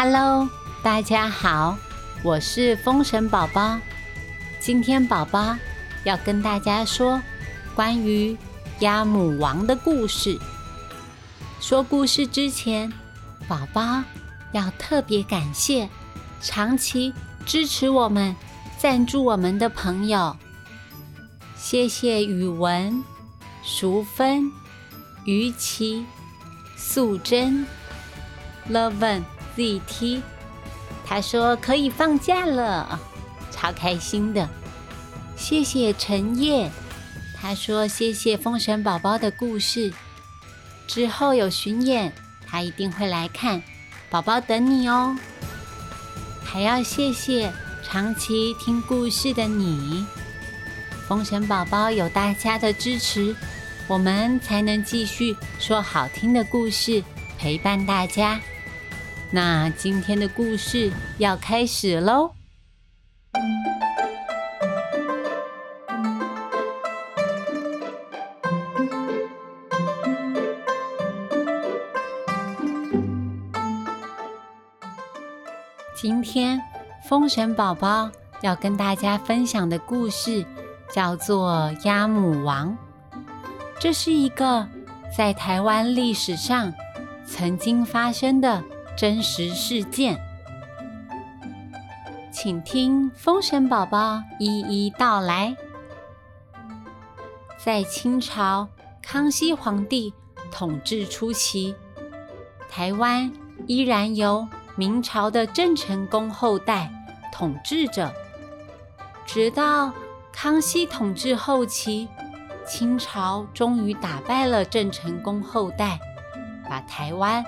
Hello，大家好，我是风神宝宝。今天宝宝要跟大家说关于鸭母王的故事。说故事之前，宝宝要特别感谢长期支持我们、赞助我们的朋友。谢谢宇文、淑芬、于琪、素贞、Loven、ZT。他说可以放假了，超开心的。谢谢陈烨，他说谢谢封神宝宝的故事。之后有巡演，他一定会来看。宝宝等你哦。还要谢谢长期听故事的你。风神宝宝有大家的支持，我们才能继续说好听的故事，陪伴大家。那今天的故事要开始喽！今天风神宝宝要跟大家分享的故事。叫做鸭母王，这是一个在台湾历史上曾经发生的真实事件，请听风神宝宝一一道来。在清朝康熙皇帝统治初期，台湾依然由明朝的郑成功后代统治着，直到。康熙统治后期，清朝终于打败了郑成功后代，把台湾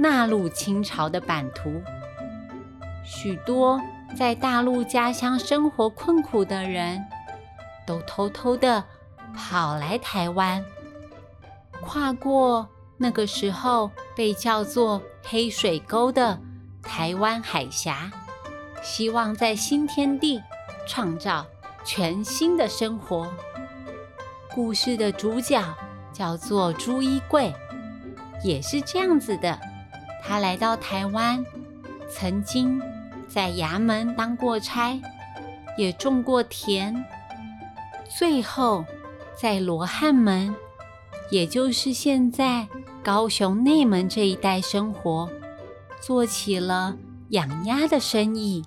纳入清朝的版图。许多在大陆家乡生活困苦的人，都偷偷的跑来台湾，跨过那个时候被叫做黑水沟的台湾海峡，希望在新天地创造。全新的生活。故事的主角叫做朱一贵，也是这样子的。他来到台湾，曾经在衙门当过差，也种过田，最后在罗汉门，也就是现在高雄内门这一带生活，做起了养鸭的生意。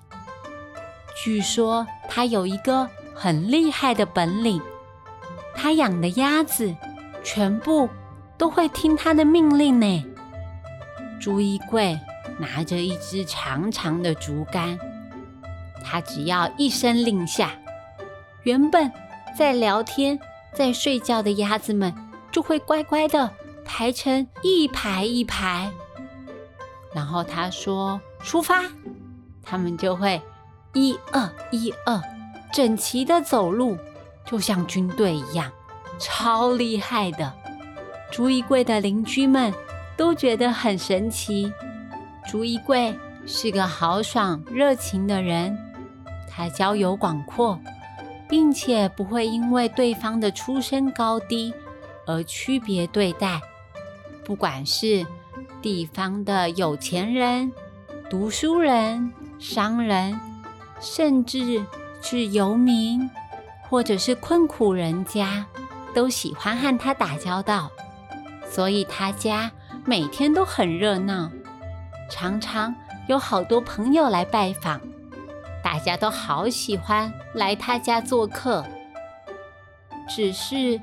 据说他有一个。很厉害的本领，他养的鸭子全部都会听他的命令呢。朱一贵拿着一支长长的竹竿，他只要一声令下，原本在聊天、在睡觉的鸭子们就会乖乖的排成一排一排。然后他说出发，他们就会一二一二。整齐的走路，就像军队一样，超厉害的。朱一贵的邻居们都觉得很神奇。朱一贵是个豪爽热情的人，他交友广阔，并且不会因为对方的出身高低而区别对待。不管是地方的有钱人、读书人、商人，甚至。是游民，或者是困苦人家，都喜欢和他打交道，所以他家每天都很热闹，常常有好多朋友来拜访，大家都好喜欢来他家做客。只是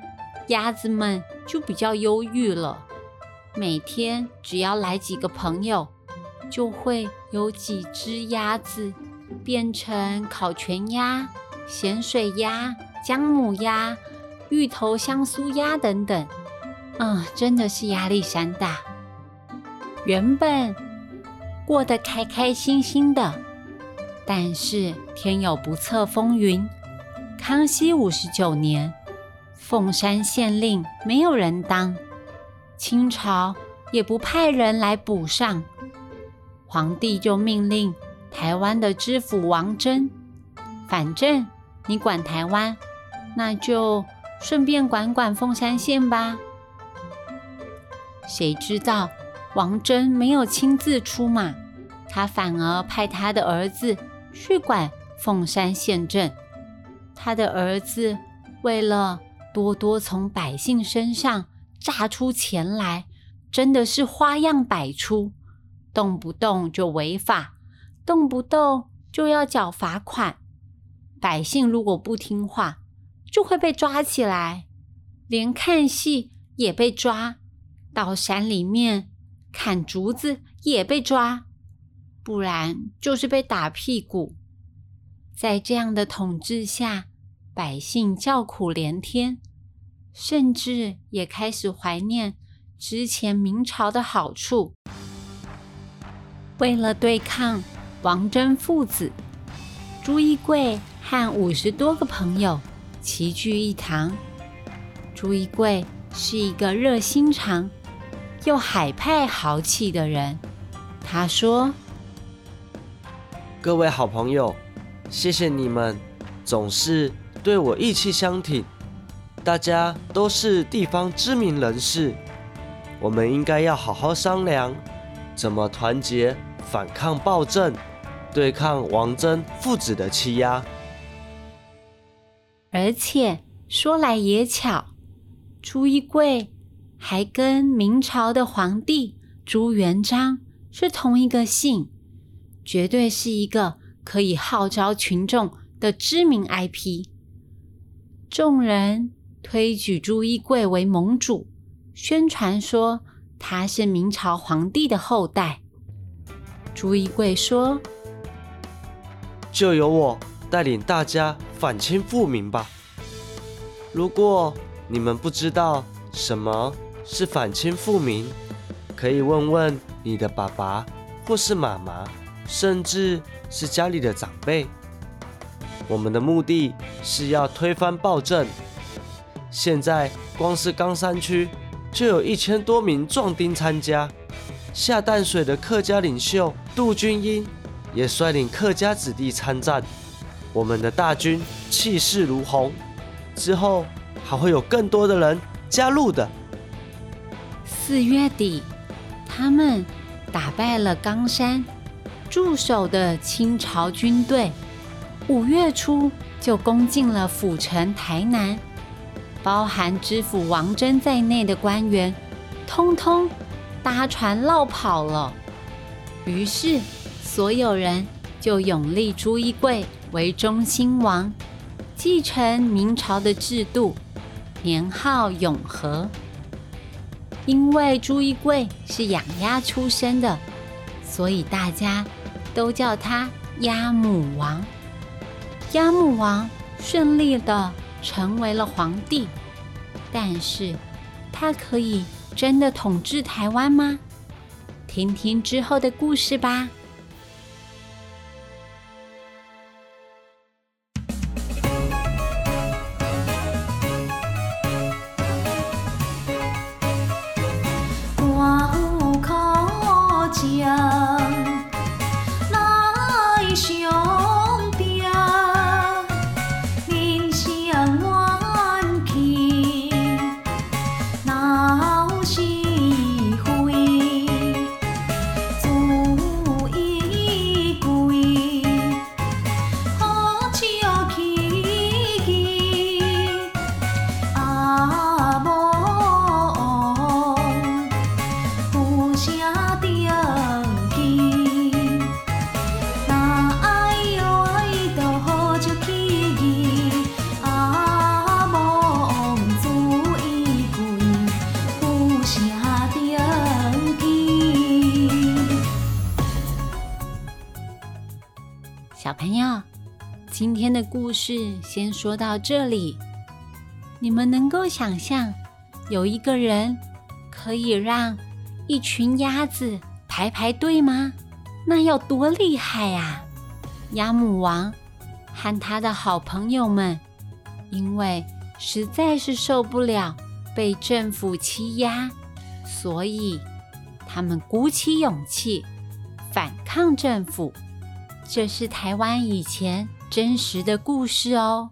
鸭子们就比较忧郁了，每天只要来几个朋友，就会有几只鸭子。变成烤全鸭、咸水鸭、姜母鸭、芋头香酥鸭等等，嗯，真的是压力山大。原本过得开开心心的，但是天有不测风云。康熙五十九年，凤山县令没有人当，清朝也不派人来补上，皇帝就命令。台湾的知府王真，反正你管台湾，那就顺便管管凤山县吧。谁知道王真没有亲自出马，他反而派他的儿子去管凤山县政。他的儿子为了多多从百姓身上榨出钱来，真的是花样百出，动不动就违法，动不动就要缴罚款。百姓如果不听话，就会被抓起来，连看戏也被抓，到山里面砍竹子也被抓，不然就是被打屁股。在这样的统治下，百姓叫苦连天，甚至也开始怀念之前明朝的好处。为了对抗王真父子，朱一贵和五十多个朋友齐聚一堂。朱一贵是一个热心肠又海派豪气的人。他说：“各位好朋友，谢谢你们总是。”对我意气相挺，大家都是地方知名人士，我们应该要好好商量，怎么团结反抗暴政，对抗王真父子的欺压。而且说来也巧，朱一贵还跟明朝的皇帝朱元璋是同一个姓，绝对是一个可以号召群众的知名 IP。众人推举朱一贵为盟主，宣传说他是明朝皇帝的后代。朱一贵说：“就由我带领大家反清复明吧。如果你们不知道什么是反清复明，可以问问你的爸爸或是妈妈，甚至是家里的长辈。”我们的目的是要推翻暴政。现在光是冈山区就有一千多名壮丁参加。下淡水的客家领袖杜君英也率领客家子弟参战。我们的大军气势如虹，之后还会有更多的人加入的。四月底，他们打败了冈山驻守的清朝军队。五月初就攻进了府城台南，包含知府王真在内的官员，通通搭船绕跑了。于是所有人就永立朱一贵为中兴王，继承明朝的制度，年号永和。因为朱一贵是养鸭出身的，所以大家都叫他鸭母王。鸭母王顺利的成为了皇帝，但是他可以真的统治台湾吗？听听之后的故事吧。故事先说到这里。你们能够想象有一个人可以让一群鸭子排排队吗？那要多厉害呀！鸭母王和他的好朋友们，因为实在是受不了被政府欺压，所以他们鼓起勇气反抗政府。这是台湾以前真实的故事哦，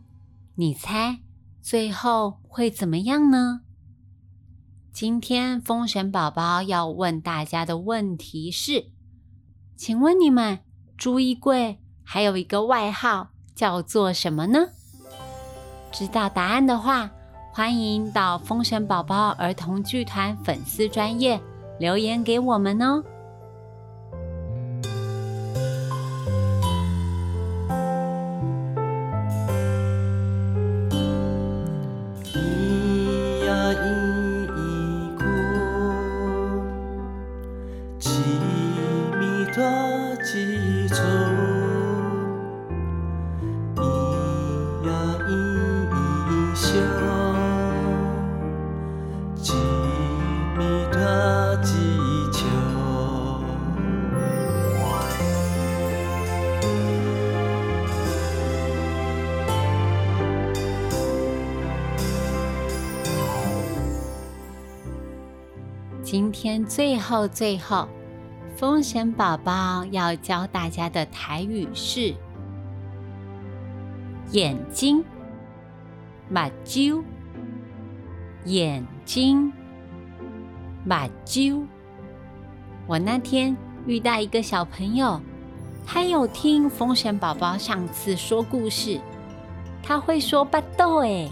你猜最后会怎么样呢？今天封神宝宝要问大家的问题是：请问你们朱衣柜还有一个外号叫做什么呢？知道答案的话，欢迎到风神宝宝儿童剧团粉丝专业留言给我们哦。今天最后最后，风神宝宝要教大家的台语是眼睛，马啾，眼睛，马啾。我那天遇到一个小朋友，他有听风神宝宝上次说故事，他会说巴豆哎，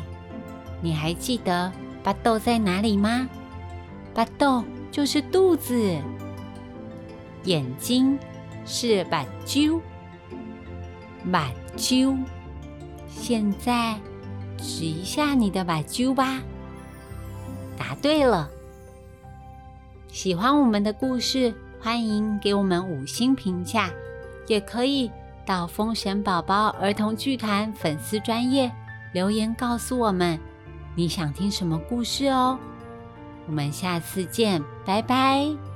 你还记得巴豆在哪里吗？巴豆就是肚子，眼睛是把揪，把揪。现在指一下你的把揪吧。答对了。喜欢我们的故事，欢迎给我们五星评价，也可以到风神宝宝儿童剧团粉丝专业留言告诉我们你想听什么故事哦。我们下次见，拜拜。